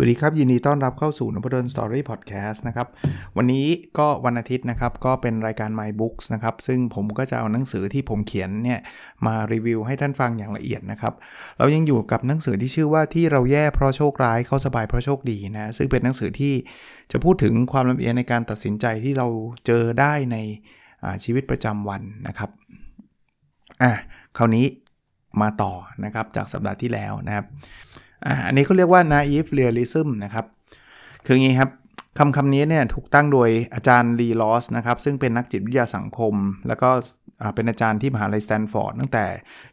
วัสดีครับ ยินดีต้อนรับเข้าสู่นพดลสตอรี่พอดแคสต์นะครับ วันนี้ก็วันอาทิตย์นะครับ ก็เป็นรายการ My Books นะครับ ซึ่งผมก็จะเอาหนังสือที่ผมเขียนเนี่ย มารีวิวให้ท่านฟังอย่างละเอียดนะครับ เรายังอยู่กับหนังสือที่ชื่อว่าที่เราแย่เพราะโชคร้ายเขาสบายเพราะโชคดีนะ ซึ่งเป็นหนังสือที่จะพูดถึงความลำเอียงในการตัดสินใจที่เราเจอได้ในชีวิตประจำวันนะครับอะคราวนี้มาต่อนะครับจากสัปดาห์ที่แล้วนะครับ อันนี้เขาเรียกว่า naive realism นะครับ คืองี้ครับคำคำนี้เนี่ยถูกตั้งโดยอาจารย์ลีลอสนะครับซึ่งเป็นนักจิตวิทยาสังคม แล้วก็เป็นอาจารย์ที่มหาลัยสแตนฟอร์ดตั้งแต่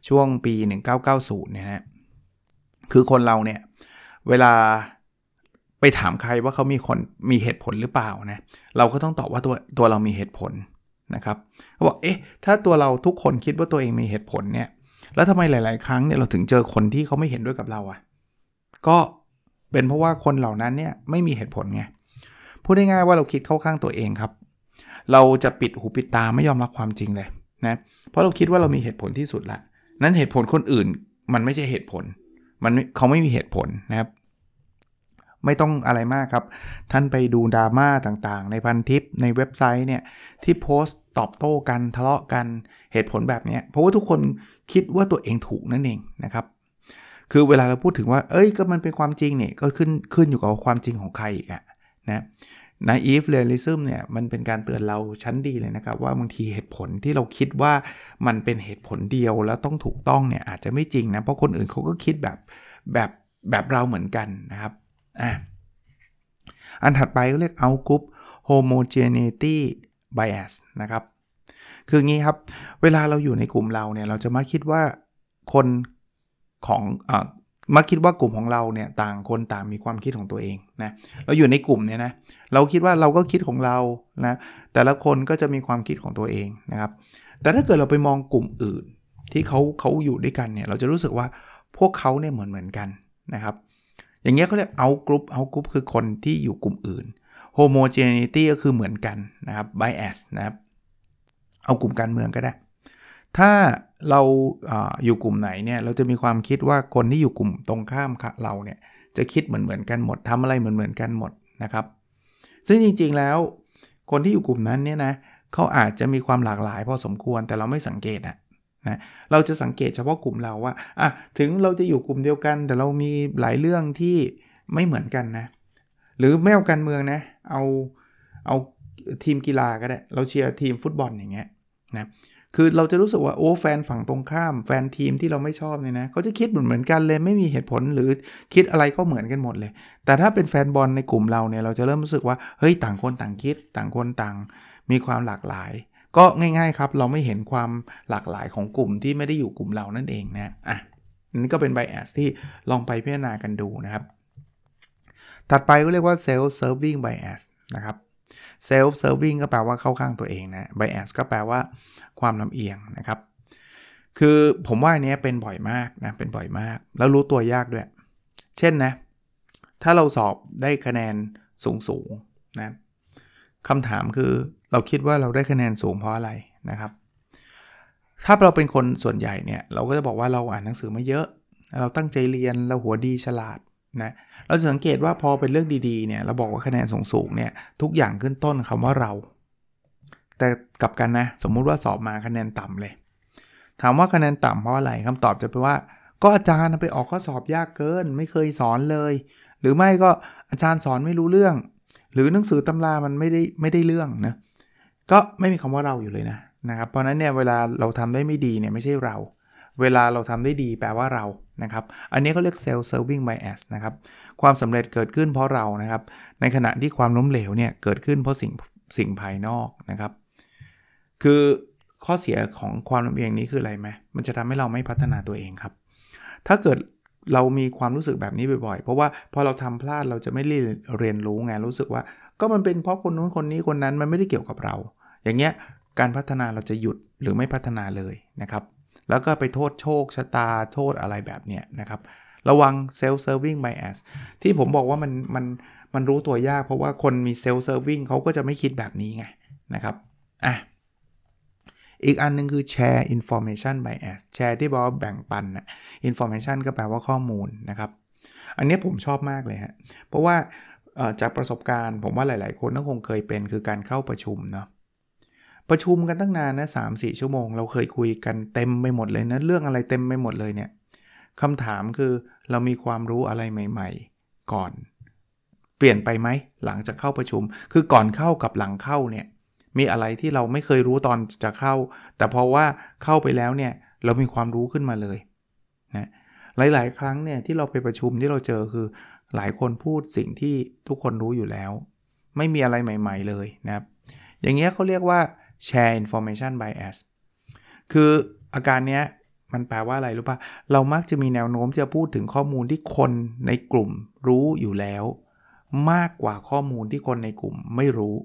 ช่วงปี 1990เนี่ยนะคือคนเราเนี่ย เวลาไปถามใครว่าเขามีคนมีเหตุผลหรือเปล่านะเราก็ต้องตอบว่าตัวตัวเรามีเหตุผลนะครับเขาบอกเอ๊ะถ้าตัวเราทุกคนคิดว่าตัวเองมีเหตุผลเนี่ยแล้วทำไมหลาย ๆ ครั้งเนี่ยเราถึงเจอคนที่เขาไม่เห็นด้วยกับเราอะ ก็เป็นเพราะว่าคนเหล่านั้นเนี่ยไม่มีเหตุผลไงพูดง่ายๆว่าเราคิดเข้าข้างตัวเองครับ เราจะปิดหูปิดตาไม่ยอมรับความจริงเลยนะเพราะเราคิดว่าเรามีเหตุผลที่สุดละนั้นเหตุผลคนอื่นมันไม่ใช่เหตุผล มันเขาไม่มีเหตุผลนะครับ ไม่ต้องอะไรมากครับ ท่านไปดูดราม่าต่างๆ ในพันทิปในเว็บไซต์เนี่ยที่โพสต์ตอบโต้กันทะเลาะกันเหตุผลแบบนี้เพราะว่าทุกคนคิดว่าตัวเองถูกนั่นเองนะครับ คือเวลาเราพูดถึงว่า เอ้ย ก็มันเป็นความจริงเนี่ย ก็ขึ้นขึ้นอยู่กับความจริงของใครอีกอะนะ naive realism เนี่ย มันเป็นการเตือนเราชั้นดีเลยนะครับ ว่าบางทีเหตุผลที่เราคิดว่ามันเป็นเหตุผลเดียวแล้วต้องถูกต้องเนี่ย อาจจะไม่จริงนะ เพราะคนอื่นเขาก็คิดแบบแบบแบบเราเหมือนกันนะครับ อะ อันถัดไปก็เรียก out group homogeneity bias นะครับ คืองี้ครับ เวลาเราอยู่ในกลุ่มเราเนี่ย เราจะมาคิดว่าคน ของอมาคิดว่ากลุ่มของเราเนี่ยต่างคนต่างมีความคิดของตัวเองนะเราอยู่ในกลุ่มเนี่ยนะเราคิดว่าเราก็คิดของเรานะแต่ละคนก็จะมีความคิดของตัวเองนะครับ แต่ถ้าเกิดเราไปมองกลุ่มอื่นที่เขาเขาอยู่ด้วยกันเนี่ยเราจะรู้สึกว่าพวกเขาเนี่ยเหมือนเหมือนกันนะครับอย่างเงี้ยเขาเรียกเอากลุ่มเอากลุ่มคือคนที่อยู่กลุ่มอื่น homogeneity ก็คือเหมือนกันนะครับ bias นะครับ เอากลุ่มการเมืองก็ได้ ถ้าเราอยู่กลุ่มไหนเนี่ยเราจะมีความคิดว่าคนที่อยู่กลุ่มตรงข้ามเราเนี่ยจะคิดเหมือนเหมือนกันหมดทำอะไรเหมือนเหมือนกันหมดนะครับ ซึ่งจริงๆแล้ว คนที่อยู่กลุ่มนั้นเนี่ยนะเขาอาจจะมีความหลากหลายพอสมควรแต่เราไม่สังเกตอะนะเราจะสังเกตเฉพาะกลุ่มเราว่าอะถึงเราจะอยู่กลุ่มเดียวกัน แต่เรามีหลายเรื่องที่ไม่เหมือนกันนะหรือไม่เอาการเมืองนะเอาเอาทีมกีฬาก็ได้ เราเชียร์ทีมฟุตบอลอย่างเงี้ยนะ คือเราจะรู้สึกว่าโอ้แฟนฝั่งตรงข้ามแฟนทีมที่เราไม่ชอบเนี่ยนะเขาจะคิดเหมือนเหมือนกันเลยไม่มีเหตุผลหรือคิดอะไรก็เหมือนกันหมดเลย แต่ถ้าเป็นแฟนบอลในกลุ่มเราเนี่ยเราจะเริ่มรู้สึกว่าเฮ้ยต่างคนต่างคิด ต่างคนต่างมีความหลากหลาย ก็ง่ายๆครับ เราไม่เห็นความหลากหลายของกลุ่มที่ไม่ได้อยู่กลุ่มเรานั่นเองนะอะนี่ก็เป็นไบแอสที่ลองไปพิจารณากันดูนะครับ ถัดไปก็เรียกว่า self serving bias นะครับ self serving ก็แปลว่าเข้าข้างตัวเองนะ bias ก็แปลว่าความลำเอียงนะครับ คือผมว่าอันนี้เป็นบ่อยมากนะ เป็นบ่อยมาก แล้วรู้ตัวยากด้วย เช่นนะ ถ้าเราสอบได้คะแนนสูงสูงนะคำถามคือเราคิดว่าเราได้คะแนนสูงเพราะอะไรนะครับ ถ้าเราเป็นคนส่วนใหญ่เนี่ย เราก็จะบอกว่าเราอ่านหนังสือมาเยอะ เราตั้งใจเรียน เราหัวดีฉลาด นะเราจะสังเกตว่าพอเป็นเรื่องดีๆเนี่ยเราบอกว่าคะแนนสูงๆเนี่ยทุกอย่างขึ้นต้นคำว่าเรา แต่กลับกันนะสมมุติว่าสอบมาคะแนนต่ำเลย ถามว่าคะแนนต่ำเพราะอะไรคำตอบจะเป็นว่า ก็อาจารย์ไปออกข้อสอบยากเกิน ไม่เคยสอนเลย หรือไม่ก็อาจารย์สอนไม่รู้เรื่อง หรือหนังสือตำรามันไม่ได้ไม่ได้เรื่องนะก็ไม่มีคำว่าเราอยู่เลยนะนะครับเพราะนั้นเนี่ยเวลาเราทำได้ไม่ดีเนี่ยไม่ใช่เรา เวลาเราทำได้ดีแปลว่าเรา นะครับ อันนี้เขาเรียก self serving bias นะครับ ความสำเร็จเกิดขึ้นเพราะเรานะครับ ในขณะที่ความล้มเหลวเนี่ยเกิดขึ้นเพราะสิ่งสิ่งภายนอกนะครับ คือข้อเสียของความลำเอียงนี้คืออะไรไหมมันจะทำให้เราไม่พัฒนาตัวเองครับ ถ้าเกิดเรามีความรู้สึกแบบนี้บ่อยๆ เพราะว่าพอเราทำพลาดเราจะไม่เรียนรู้ไงรู้สึกว่า ก็มันเป็นเพราะคนนู้นคนนี้คนนั้นมันไม่ได้เกี่ยวกับเรา อย่างเงี้ยการพัฒนาเราจะหยุดหรือไม่พัฒนาเลยนะครับ แล้วก็ไปโทษโชคชะตาโทษอะไรแบบเนี้ยนะครับ ระวัง self serving bias ที่ผมบอกว่ามันมันมันรู้ตัวยาก เพราะว่าคนมี self serving เขาก็จะไม่คิดแบบนี้ไงนะครับอะอีกอันนึงคือ share information bias แชร์ที่บอกว่าแบ่งปันนะ information ก็แปลว่าข้อมูลนะครับ อันนี้ผมชอบมากเลยฮะเพราะว่าจากประสบการณ์ผมว่าหลาย ๆ คนก็คงเคยเป็นคือการเข้าประชุมเนาะ ประชุมกันตั้งนานนะสามสี่ชั่วโมง เราเคยคุยกันเต็มไปหมดเลยนะเรื่องอะไรเต็มไปหมดเลยเนี่ยคำถามคือเรามีความรู้อะไรใหม่ ๆ ก่อน เปลี่ยนไปไหมหลังจากเข้าประชุม คือก่อนเข้ากับหลังเข้าเนี่ยมีอะไรที่เราไม่เคยรู้ตอนจะเข้า แต่พอว่าเข้าไปแล้วเนี่ยเรามีความรู้ขึ้นมาเลยนะหลาย ๆ ครั้งเนี่ยที่เราไปประชุมที่เราเจอคือหลายคนพูดสิ่งที่ทุกคนรู้อยู่แล้ว ไม่มีอะไรใหม่ ๆ เลยนะครับอย่างเงี้ยเขาเรียกว่า share information bias คืออาการเนี้ยมันแปลว่าอะไรรู้ปะ่ะ เรามักจะมีแนวโน้มที่จะพูดถึงข้อมูลที่คนในกลุ่มรู้อยู่แล้ว มากกว่าข้อมูลที่คนในกลุ่มไม่รู้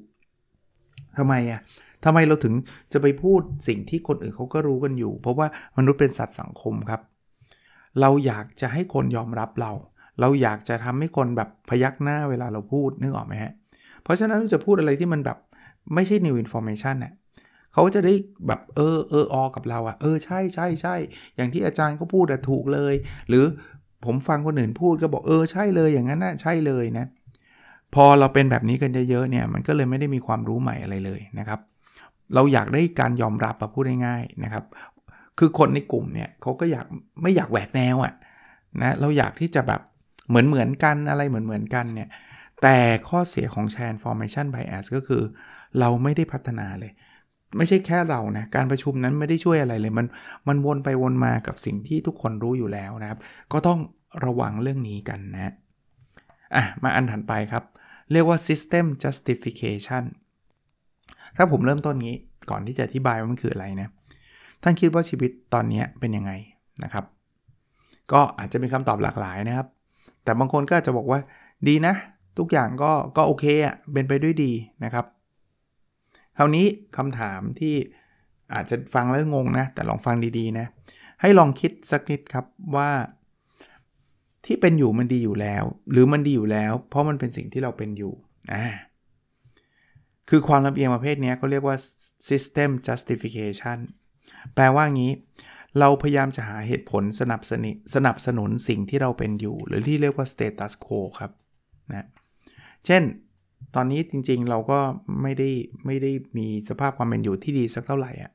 ทำไมอะ่ะทำไมเราถึงจะไปพูดสิ่งที่คนอื่นเขาก็รู้กันอยู่ เพราะว่ามนุษย์เป็นสัตว์สังคมครับ เราอยากจะให้คนยอมรับเรา เราอยากจะทำให้คนแบบพยักหน้าเวลาเราพูดนึกออกไหมฮะ เพราะฉะนั้นเราจะพูดอะไรที่มันแบบไม่ใช่ new information น่ะ เขาจะได้แบบเออเอออกับเราอะ่ะเออใช่ใช่ใช่อย่างที่อาจารย์เขาพูดอะถูกเลย หรือผมฟังคนอื่นพูดก็บอกเออใช่เลยอย่างนั้นนะใช่เลยนะพอเราเป็นแบบนี้กันเยอะๆเนี่ยมันก็เลยไม่ได้มีความรู้ใหม่อะไรเลยนะครับ เราอยากได้การยอมรับมาพูดง่ายๆนะครับ คือคนในกลุ่มเนี่ยเขาก็อยากไม่อยากแหวกแนวอะ่ะนะเราอยากที่จะแบบเหมือนเหมือนกันอะไรเหมือนเหมือนกันเนี่ยแต่ข้อเสียของ share formation bias ก็คือ เราไม่ได้พัฒนาเลย ไม่ใช่แค่เรานะการประชุมนั้นไม่ได้ช่วยอะไรเลยมันมันวนไปวนมากับสิ่งที่ทุกคนรู้อยู่แล้วนะครับ ก็ต้องระวังเรื่องนี้กันนะอะมาอันถัดไปครับ เรียกว่า system justification ถ้าผมเริ่มต้นงี้ก่อนที่จะอธิบายว่ามันคืออะไรนะท่านคิดว่าชีวิตตอนนี้เป็นยังไงนะครับ ก็อาจจะมีคำตอบหลากหลายนะครับ แต่บางคนก็อาจจะบอกว่าดีนะ ทุกอย่างก็ก็โอเคอะ่ะเป็นไปด้วยดีนะครับ คราวนี้คำถามที่อาจจะฟังแล้วงงนะ แต่ลองฟังดีๆนะ ให้ลองคิดสักนิดครับว่า ที่เป็นอยู่มันดีอยู่แล้ว หรือมันดีอยู่แล้ว เพราะมันเป็นสิ่งที่เราเป็นอยู่อ่าคือความลำเอียงประเภทนี้เขาเรียกว่า system justification แปลว่างี้ เราพยายามจะหาเหตุผลสนับสนุนสนับสนุนสิ่งที่เราเป็นอยู่ หรือที่เรียกว่า status quo ครับนะเช่น ตอนนี้จริงๆเราก็ไม่ได้ไม่ได้มีสภาพความเป็นอยู่ที่ดีสักเท่าไหร่อะ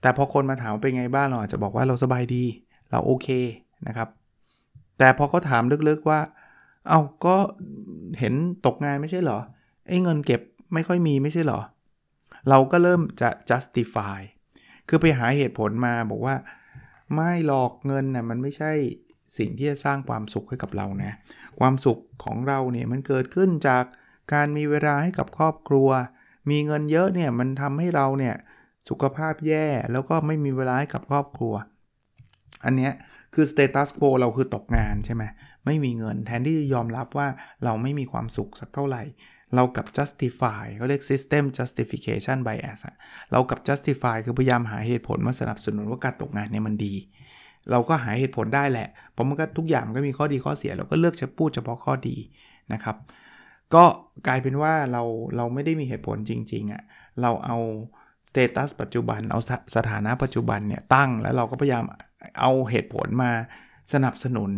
แต่พอคนมาถามเป็นไงบ้างเราอาจจะบอกว่าเราสบายดี เราโอเคนะครับ แต่พอเขาถามลึกๆว่า เอา้าก็เห็นตกงานไม่ใช่เหรอไอ้เงินเก็บไม่ค่อยมีไม่ใช่เหรอ เราก็เริ่มจะ justify คือไปหาเหตุผลมาบอกว่า ไม่หลอกเงินนะ่ะมันไม่ใช่สิ่งที่จะสร้างความสุขให้กับเรานะ ความสุขของเราเนี่ยมันเกิดขึ้นจาก การมีเวลาให้กับครอบครัว มีเงินเยอะเนี่ยมันทำให้เราเนี่ยสุขภาพแย่แล้วก็ไม่มีเวลาให้กับครอบครัว อันเนี้ยคือ status quo เราคือตกงานใช่ไหมไม่มีเงินแทนที่จะยอมรับว่าเราไม่มีความสุขสักเท่าไหร่ เรากับ justify เขาเรียก system justification bias เรากับ justify คือพยายามหาเหตุผลมาสนับสนุนว่าการตกงานเนี่ยมันดี เราก็หาเหตุผลได้แหละเพราะมันก็ทุกอย่างก็มีข้อดีข้อเสีย เราก็เลือกจะพูดเฉพาะข้อดีนะครับ ก็กลายเป็นว่าเราเราไม่ได้มีเหตุผลจริงๆอะ่ะเราเอาสเตตัสปัจจุบันเอาสถานะปัจจุบันเนี่ยตั้งแล้วเราก็พยายามเอาเหตุผลมาสนับสนุน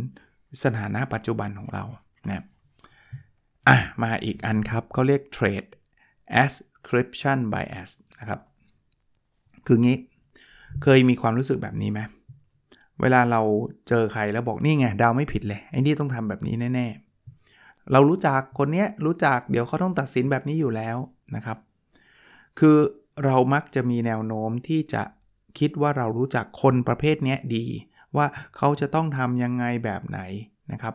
สถานะปัจจุบันของเรานะอะมาอีกอันครับเขาเรียก trade ascription bias นะครับ คืองี้เคยมีความรู้สึกแบบนี้ไหมเวลาเราเจอใครแล้วบอกนี่ไงดาวไม่ผิดเลยไอ้นี่ต้องทำแบบนี้แน่ๆ เรารู้จักคนเนี้ยรู้จักเดี๋ยวเขาต้องตัดสินแบบนี้อยู่แล้วนะครับ คือเรามักจะมีแนวโน้มที่จะคิดว่าเรารู้จักคนประเภทนี้ดี ว่าเขาจะต้องทำยังไงแบบไหนนะครับ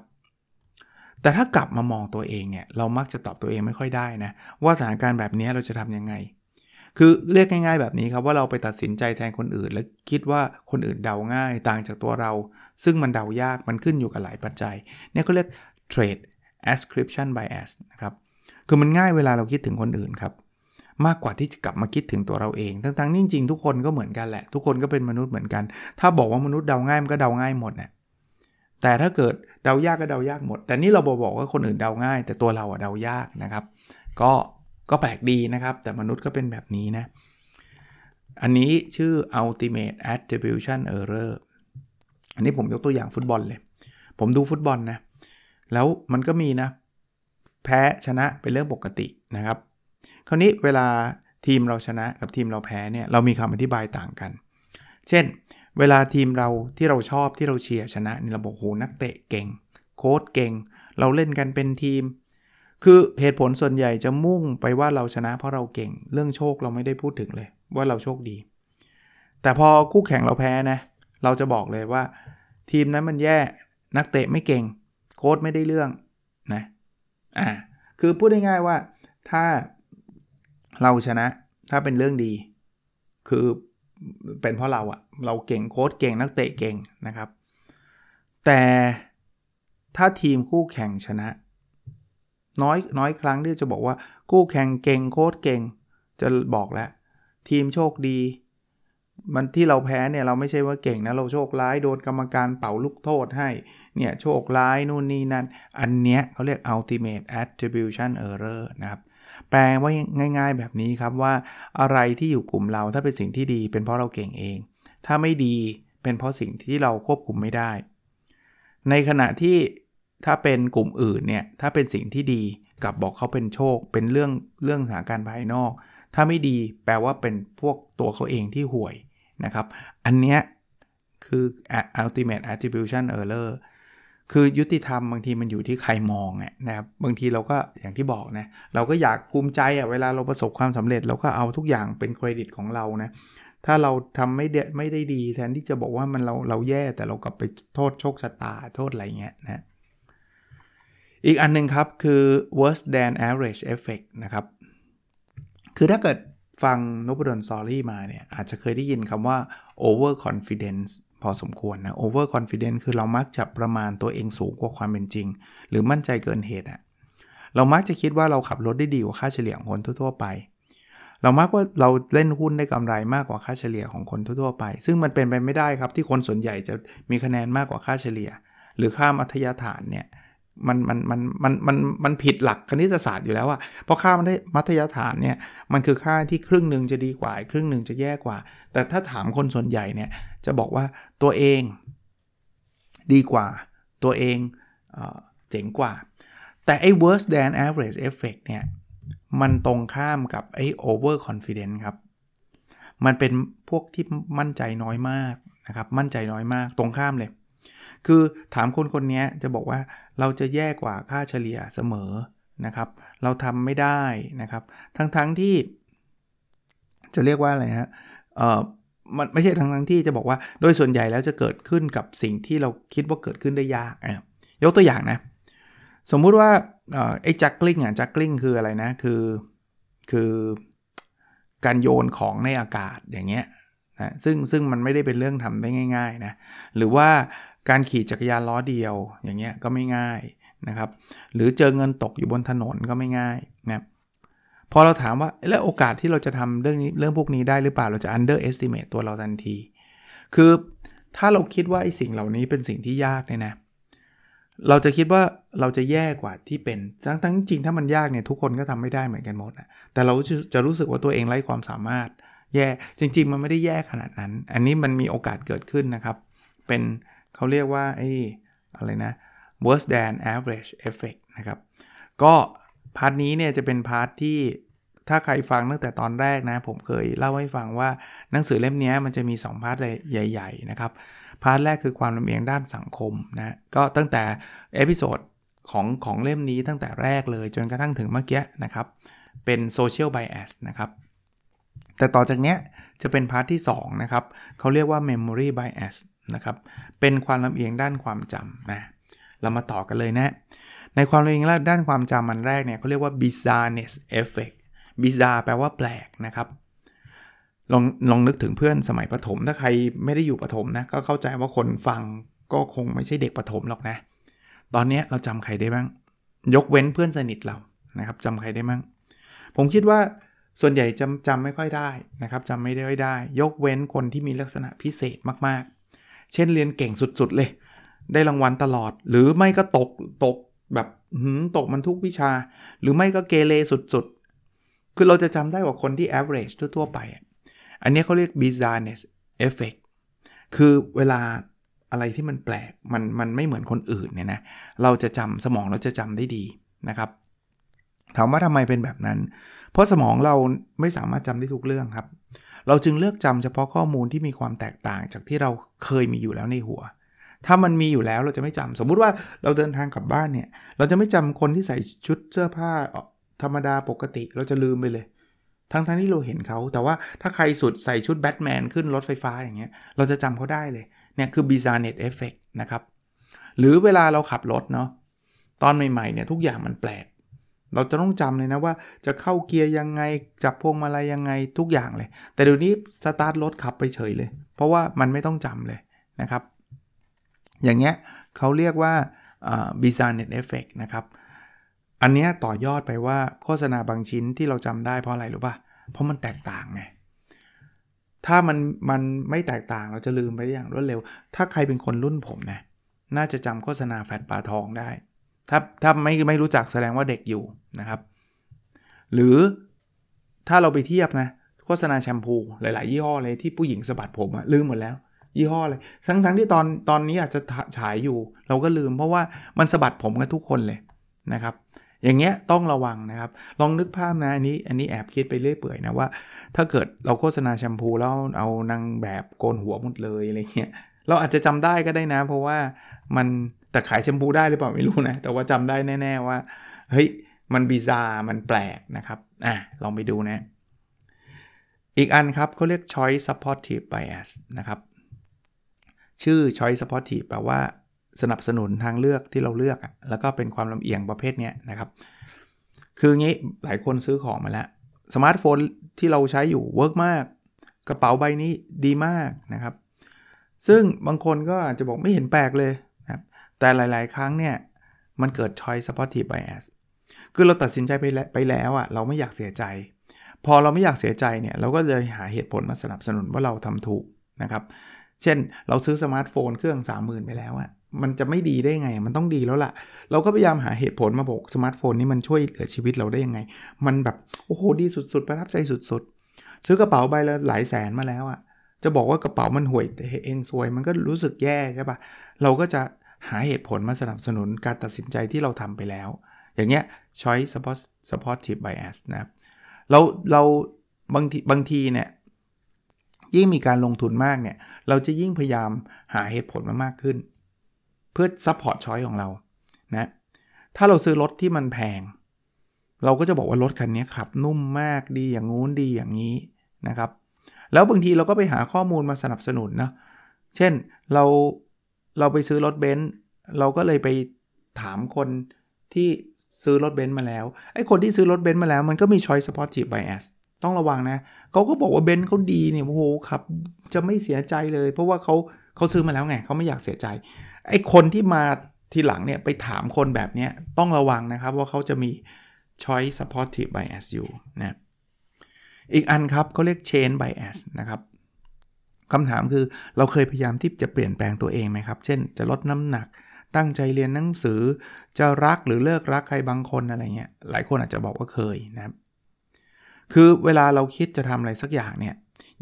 แต่ถ้ากลับมามองตัวเองเนี่ยเรามักจะตอบตัวเองไม่ค่อยได้นะว่าสถานการณ์แบบนี้เราจะทำยังไง คือเรียกง่าย ๆ แบบนี้ครับว่าเราไปตัดสินใจแทนคนอื่น แล้วคิดว่าคนอื่นเดาง่ายต่างจากตัวเรา ซึ่งมันเดายากมันขึ้นอยู่กับหลายปัจจัยเนี่ยเขาเรียก trade ascription bias นะครับ คือมันง่ายเวลาเราคิดถึงคนอื่นครับ มากกว่าที่จะกลับมาคิดถึงตัวเราเอง ทั้งๆนี่จริงๆทุกคนก็เหมือนกันแหละ ทุกคนก็เป็นมนุษย์เหมือนกัน ถ้าบอกว่ามนุษย์เดาง่ายมันก็เดาง่ายหมดนะแต่ถ้าเกิดเดายากก็เดายากหมด แต่นี่เราบอกว่าคนอื่นเดาง่าย แต่ตัวเราอะเดายากนะครับ ก็ก็แปลกดีนะครับ แต่มนุษย์ก็เป็นแบบนี้นะ อันนี้ชื่อ ultimate attribution error อันนี้ผมยกตัวอย่างฟุตบอลเลย ผมดูฟุตบอลนะ แล้วมันก็มีนะ แพ้ชนะเป็นเรื่องปกตินะครับ คราวนี้เวลาทีมเราชนะกับทีมเราแพ้เนี่ยเรามีคำอธิบายต่างกัน เช่น เวลาทีมเราที่เราชอบที่เราเชียร์ชนะนี่เราบอกโหนักเตะเก่ง โค้ชเก่ง เราเล่นกันเป็นทีม คือเหตุผลส่วนใหญ่จะมุ่งไปว่าเราชนะเพราะเราเก่ง เรื่องโชคเราไม่ได้พูดถึงเลย ว่าเราโชคดี แต่พอคู่แข่งเราแพ้นะเราจะบอกเลยว่า ทีมนั้นมันแย่นักเตะไม่เก่ง โค้ชไม่ได้เรื่องนะอ่าคือพูดง่ายๆว่าถ้าเราชนะถ้าเป็นเรื่องดี คือเป็นเพราะเราอะเราเก่งโค้ชเก่งนักเตะเก่งนะครับ แต่ถ้าทีมคู่แข่งชนะ น้อยน้อยครั้งที่จะบอกว่าคู่แข่งเก่งโค้ชเก่ง จะบอกแล้ว ทีมโชคดี มันที่เราแพ้เนี่ยเราไม่ใช่ว่าเก่งนะเราโชคร้ายโดนกรรมการเป่าลูกโทษให้เนี่ยโชคร้ายนู่นนี่นั่น อันเนี้ยเขาเรียก ultimate attribution error นะครับแปลว่าง่ายๆแบบนี้ครับว่าอะไรที่อยู่กลุ่มเราถ้าเป็นสิ่งที่ดีเป็นเพราะเราเก่งเอง ถ้าไม่ดีเป็นเพราะสิ่งที่เราควบคุมไม่ได้ ในขณะที่ถ้าเป็นกลุ่มอื่นเนี่ยถ้าเป็นสิ่งที่ดีกับบอกเขาเป็นโชค เป็นเรื่องเรื่องสถานการณ์ภายนอก ถ้าไม่ดีแปลว่าเป็นพวกตัวเขาเองที่ห่วย นะครับ อันเนี้ยคือ ultimate attribution error คือยุติธรรมบางทีมันอยู่ที่ใครมองนะครับบางทีเราก็อย่างที่บอกนะเราก็อยากภูมิใจอะเวลาเราประสบความสำเร็จ เราก็เอาทุกอย่างเป็นเครดิตของเรานะถ้าเราทำไม่ได้ไม่ได้ดีแทนที่จะบอกว่ามันเราเราแย่แต่เรากลับไปโทษโชคชะตาโทษอะไรเงี้ยนะอีกอันนึงครับคือ worse than average effect นะครับ คือถ้าเกิด ฟังนบดอนซอรี่มาเนี่ยอาจจะเคยได้ยินคำว่า over confidence พอสมควรนะ over confidence คือเรามักจะประมาณตัวเองสูงกว่าความเป็นจริง หรือมั่นใจเกินเหตุอะเรามักจะคิดว่าเราขับรถได้ดีกว่าค่าเฉลี่ยของคนทั่วๆไป เรามักว่าเราเล่นหุ้นได้กำไรมากกว่าค่าเฉลี่ยของคนทั่วๆไป ซึ่งมันเป็นไปไม่ได้ครับที่คนส่วนใหญ่จะมีคะแนนมากกว่าค่าเฉลี่ย หรือค่ามัธยฐานเนี่ย มันมันมันมันมันมันผิดหลักคณิตศาสตร์อยู่แล้วอะเพราะค่ามันได้มัธยฐานเนี่ยมันคือค่าที่ครึ่งหนึ่งจะดีกว่าครึ่งหนึ่งจะแย่กว่า แต่ถ้าถามคนส่วนใหญ่เนี่ยจะบอกว่าตัวเองดีกว่าตัวเองเจ๋งกว่า แต่ไอ้ worse than average effect เนี่ยมันตรงข้ามกับไอ้ over confidence ครับ มันเป็นพวกที่มั่นใจน้อยมากนะครับมั่นใจน้อยมากตรงข้ามเลย คือถามคนคนนี้จะบอกว่าเราจะแย่กว่าค่าเฉลี่ยเสมอนะครับ เราทำไม่ได้นะครับ ทั้งๆทที่ จะเรียกว่าอะไรฮะเออมันไม่ใช่ทั้งทั้งที่จะบอกว่าโดยส่วนใหญ่แล้วจะเกิดขึ้นกับสิ่งที่เราคิดว่าเกิดขึ้นได้ยากยกตัวอย่างนะ สมมุติว่าไอ้จักกลิ้งอะจักกลิ้งคืออะไรนะคือคือการโยนของในอากาศอย่างเงี้ยนะซึ่งซึ่งมันไม่ได้เป็นเรื่องทำได้ง่าย ๆนะหรือว่า การขี่จักรยานล้อเดียวอย่างเงี้ยก็ไม่ง่ายนะครับ หรือเจอเงินตกอยู่บนถนนก็ไม่ง่ายนะพอเราถามว่าแล้วโอกาสที่เราจะทำเรื่องนี้เรื่องพวกนี้ได้หรือเปล่าเราจะ underestimate ตัวเราทันที คือถ้าเราคิดว่าไอ้สิ่งเหล่านี้เป็นสิ่งที่ยากเนี่ยนะเราจะคิดว่าเราจะแย่กว่าที่เป็น ทั้งทั้งจริงถ้ามันยากเนี่ยทุกคนก็ทำไม่ได้เหมือนกันหมดนะแต่เราจะรู้สึกว่าตัวเองไร้ความสามารถ แย่จริง ๆ มันไม่ได้แย่ขนาดนั้น อันนี้มันมีโอกาสเกิดขึ้นนะครับ เป็น เขาเรียกว่าไอ้อะไรนะ worse than average effect นะครับ ก็ part นี้เนี่ยจะเป็น part ที่ถ้าใครฟังตั้งแต่ตอนแรกนะ ผมเคยเล่าให้ฟังว่าหนังสือเล่มนี้มันจะมี 2 part ใหญ่ ๆ นะครับ part แรกคือความลำเอียงด้านสังคมนะ ก็ตั้งแต่ episode ของของเล่มนี้ตั้งแต่แรกเลยจนกระทั่งถึงเมื่อกี้นะครับ เป็น social bias นะครับ แต่ต่อจากนี้จะเป็น part ที่ 2 นะครับเขาเรียกว่า memory bias นะครับเป็นความลำเอียงด้านความจำนะเรามาต่อกันเลยนะ ในความลำเอียงด้านความจำอันแรกเนี่ยเขาเรียกว่า bizarreness effect bizarre แปลว่าแปลกนะครับลองลองนึกถึงเพื่อนสมัยประถม ถ้าใครไม่ได้อยู่ประถมนะก็เข้าใจว่าคนฟังก็คงไม่ใช่เด็กประถมหรอกนะ ตอนนี้เราจำใครได้บ้าง ยกเว้นเพื่อนสนิทเรานะครับจำใครได้บ้างผมคิดว่าส่วนใหญ่จำจำไม่ค่อยได้นะครับจำไม่ได้ได้ ยกเว้นคนที่มีลักษณะพิเศษมากๆ เช่นเรียนเก่งสุดๆเลย ได้รางวัลตลอด หรือไม่ก็ตกตกแบบตกมันทุกวิชา หรือไม่ก็เกเรสุดๆ คือเราจะจำได้ว่าคนที่ average ทั่วๆไป อันนี้เขาเรียก bizarreness effect คือเวลาอะไรที่มันแปลกมันมันไม่เหมือนคนอื่นเนี่ยนะเราจะจำสมองเราจะจำได้ดีนะครับถามว่าทำไมเป็นแบบนั้น เพราะสมองเราไม่สามารถจำได้ทุกเรื่องครับ เราจึงเลือกจำเฉพาะข้อมูลที่มีความแตกต่างจากที่เราเคยมีอยู่แล้วในหัว ถ้ามันมีอยู่แล้วเราจะไม่จำสมมุติว่าเราเดินทางกลับบ้านเนี่ย เราจะไม่จำคนที่ใส่ชุดเสื้อผ้าธรรมดาปกติ เราจะลืมไปเลย ทั้งทั้งที่เราเห็นเขา แต่ว่าถ้าใครสุดใส่ชุดแบทแมนขึ้นรถไฟฟ้าอย่างเงี้ย เราจะจำเขาได้เลย เนี่ยคือ bizarre effect นะครับ หรือเวลาเราขับรถเนาะ ตอนใหม่ๆเนี่ยทุกอย่างมันแปลก เราจะต้องจำเลยนะว่าจะเข้าเกียร์ยังไง จับพวงมาลัยยังไงทุกอย่างเลย แต่เดี๋ยวนี้สตาร์ทรถขับไปเฉยเลย เพราะว่ามันไม่ต้องจำเลยนะครับ อย่างเงี้ยเขาเรียกว่า bizarre effect นะครับ อันเนี้ยต่อยอดไปว่าโฆษณาบางชิ้นที่เราจำได้เพราะอะไรรู้ป่ะ เพราะมันแตกต่างไงถ้ามันมันไม่แตกต่างเราจะลืมไปได้อย่างรวดเร็ว ถ้าใครเป็นคนรุ่นผมนะน่าจะจำโฆษณาแฟตปลาทองได้ ถ้าถ้าไม่ไม่รู้จักแสดงว่าเด็กอยู่นะครับ หรือถ้าเราไปเทียบนะโฆษณาแชมพูหลาย ๆ ยี่ห้อเลยที่ผู้หญิงสะบัดผมอะลืมหมดแล้ว ยี่ห้อเลยทั้งทั้งที่ตอนตอนนี้อาจจะฉายอยู่ เราก็ลืมเพราะว่ามันสะบัดผมกันทุกคนเลยนะครับ อย่างเงี้ยต้องระวังนะครับ ลองนึกภาพนะอันนี้อันนี้แอบคิดไปเรื่อยเปื่อยนะว่า ถ้าเกิดเราโฆษณาแชมพูแล้วเอานางแบบโกนหัวหมดเลยอะไรเงี้ยเราอาจจะจำได้ก็ได้นะ เพราะว่ามัน แต่ขายแชมพูได้หรือเปล่าไม่รู้นะ แต่ว่าจำได้แน่ๆว่า เฮ้ย มัน bizarre มันแปลกนะครับอะลองไปดูนะ อีกอันครับเขาเรียก choice supportive bias นะครับ ชื่อ choice supportive แปลว่าสนับสนุนทางเลือกที่เราเลือก แล้วก็เป็นความลำเอียงประเภทนี้นะครับ คืองี้หลายคนซื้อของมาแล้ว สมาร์ทโฟนที่เราใช้อยู่ work มาก กระเป๋าใบนี้ดีมากนะครับ ซึ่งบางคนก็อาจจะบอกไม่เห็นแปลกเลย แต่หลาย ๆ ครั้งเนี่ยมันเกิด choice supportive bias คือเราตัดสินใจไปไปแล้วอะ่ะเราไม่อยากเสียใจ พอเราไม่อยากเสียใจเนี่ยเราก็เลยหาเหตุผลมาสนับสนุนว่าเราทำถูกนะครับ เช่นเราซื้อสมาร์ทโฟนเครื่อง 30,000 ไปแล้วอะมันจะไม่ดีได้ไง มันต้องดีแล้วล่ะ เราก็พยายามหาเหตุผลมาบอกสมาร์ทโฟนนี้มันช่วยเหลือชีวิตเราได้ยังไง มันแบบโอ้โหดีสุด ๆ ประทับใจสุด ๆ ซื้อกระเป๋าใบละหลายแสนมาแล้วอะจะบอกว่ากระเป๋ามันห่วยเองซวย มันก็รู้สึกแย่ใช่ปะเราก็จะ หาเหตุผลมาสนับสนุนการตัดสินใจที่เราทำไปแล้ว อย่างเงี้ย choice supportive bias นะครับเราเราบางทีบางทีเนี่ยยิ่งมีการลงทุนมากเนี่ย เราจะยิ่งพยายามหาเหตุผลมามากขึ้น เพื่อ support choice ของเรานะถ้าเราซื้อรถที่มันแพง เราก็จะบอกว่ารถคันนี้ขับนุ่มมากดีอย่างงู้นดีอย่างนี้นะครับ แล้วบางทีเราก็ไปหาข้อมูลมาสนับสนุนนะเช่นเรา เราไปซื้อรถเบนซ์เราก็เลยไปถามคนที่ซื้อรถเบนซ์มาแล้วไอ้คนที่ซื้อรถเบนซ์มาแล้วมันก็มี choice supportive bias ต้องระวังนะเขาก็บอกว่าเบนซ์เขาดีเนี่ยโอ้โหครับจะไม่เสียใจเลย เพราะว่าเขาเขาซื้อมาแล้วไงเขาไม่อยากเสียใจไอ้คนที่มาทีหลังเนี่ยไปถามคนแบบนี้ต้องระวังนะครับว่าเขาจะมี choice supportive bias อยู่นะอีกอันครับเขาเรียก chain bias นะครับ คำถามคือเราเคยพยายามที่จะเปลี่ยนแปลงตัวเองไหมครับ เช่น จะลดน้ำหนัก ตั้งใจเรียนหนังสือ จะรักหรือเลิกรักใครบางคนอะไรเงี้ย หลายคนอาจจะบอกว่าเคยนะครับ คือเวลาเราคิดจะทำอะไรสักอย่างเนี่ย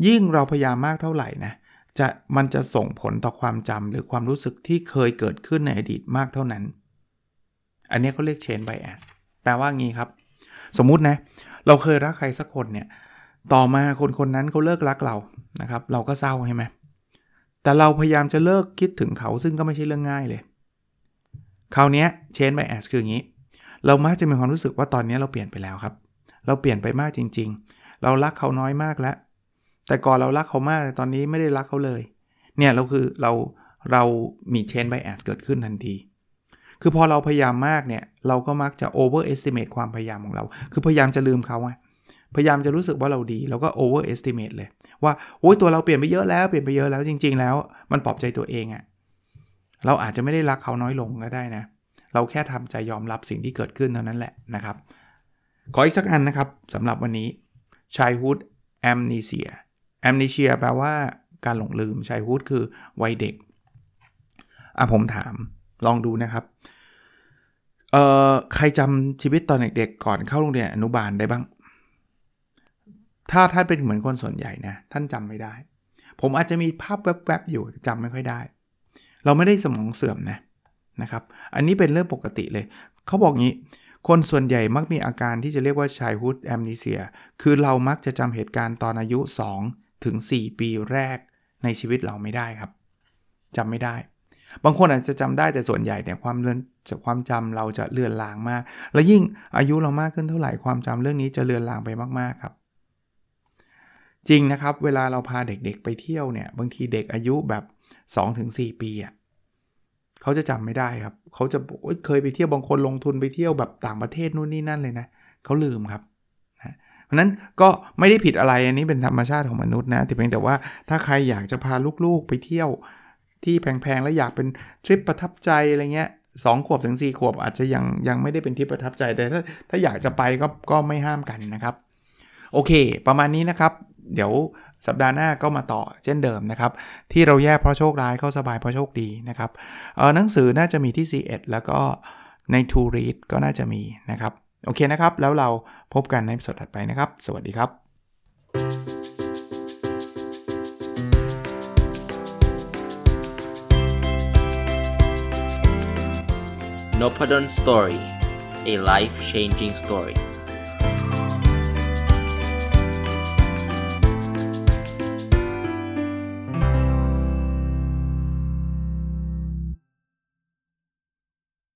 ยิ่งเราพยายามมากเท่าไหร่นะ จะมันจะส่งผลต่อความจำหรือความรู้สึกที่เคยเกิดขึ้นในอดีตมากเท่านั้น อันนี้เขาเรียก chain bias แปลว่างี้ครับ สมมุตินะ เราเคยรักใครสักคนเนี่ย ต่อมาคนคนนั้นเขาเลิกรักเรานะครับ เราก็เศร้าใช่ไหมแต่เราพยายามจะเลิกคิดถึงเขาซึ่งก็ไม่ใช่เรื่องง่ายเลยคราวนี้ chain bias คืออย่างนี้ เรามักจะมีความรู้สึกว่าตอนนี้เราเปลี่ยนไปแล้วครับ เราเปลี่ยนไปมากจริง ๆ เรารักเขาน้อยมากแล้ว แต่ก่อนเรารักเขามากแต่ตอนนี้ไม่ได้รักเขาเลย เนี่ยเราคือเราเรามี chain bias เกิดขึ้นทันที คือพอเราพยายามมากเนี่ย เราก็มักจะ overestimate ความพยายามของเรา คือพยายามจะลืมเขาไง พยายามจะรู้สึกว่าเราดี แล้วก็ overestimate เลย ว่าโอ้ยตัวเราเปลี่ยนไปเยอะแล้วเปลี่ยนไปเยอะแล้วจริง ๆ แล้ว มันปลอบใจตัวเองอะเราอาจจะไม่ได้รักเขาน้อยลงก็ได้นะ เราแค่ทำใจยอมรับสิ่งที่เกิดขึ้นเท่านั้นแหละนะครับ ขออีกสักอันนะครับสำหรับวันนี้ childhood amnesia amnesia แปลว่าการหลงลืม childhood คือวัยเด็กอะผมถามลองดูนะครับเอ่อใครจำชีวิตตอนเด็กๆก่อนเข้าโรงเรียนอนุบาลได้บ้าง ถ้าท่านเป็นเหมือนคนส่วนใหญ่นะท่านจำไม่ได้ ผมอาจจะมีภาพแวบๆอยู่จำไม่ค่อยได้ เราไม่ได้สมองเสื่อมนะนะครับ อันนี้เป็นเรื่องปกติเลย เขาบอกงี้ คนส่วนใหญ่มักมีอาการที่จะเรียกว่า childhood amnesia คือเรามักจะจำเหตุการณ์ตอนอายุ 2 ถึง 4 ปีแรกในชีวิตเราไม่ได้ครับจำไม่ได้ บางคนอาจจะจำได้แต่ส่วนใหญ่เนี่ยความเลือนจากความจำเราจะเลือนลางมาก และยิ่งอายุเรามากขึ้นเท่าไหร่ความจำเรื่องนี้จะเลือนลางไปมากๆครับ จริงนะครับ เวลาเราพาเด็กๆไปเที่ยวเนี่ย บางทีเด็กอายุแบบ 2-4 ปีอะเขาจะจำไม่ได้ครับ เขาจะเคยไปเที่ยวบางคนลงทุนไปเที่ยวแบบต่างประเทศนู่นนี่นั่นเลยนะเขาลืมครับเพราะนั้นก็ไม่ได้ผิดอะไรอันนี้เป็นธรรมชาติของมนุษย์นะแต่เพียงแต่ว่าถ้าใครอยากจะพาลูกๆไปเที่ยวที่แพงๆ แล้วอยากเป็นทริปประทับใจอะไรเงี้ยสองขวบถึง 4 ขวบอาจจะยังยังไม่ได้เป็นทริปประทับใจแต่ถ้าถ้าอยากจะไปก็ก็ไม่ห้ามกันนะครับ โอเค ประมาณนี้นะครับ เดี๋ยวสัปดาห์หน้าก็มาต่อเช่นเดิมนะครับ ที่เราแย่เพราะโชคร้ายเข้าสบายเพราะโชคดีนะครับเออหนังสือน่าจะมีที่ C1 แล้วก็ใน To Read ก็น่าจะมีนะครับ โอเคนะครับ แล้วเราพบกันในสดถัดไปนะครับ สวัสดีครับ n o p a d o n Story a life changing story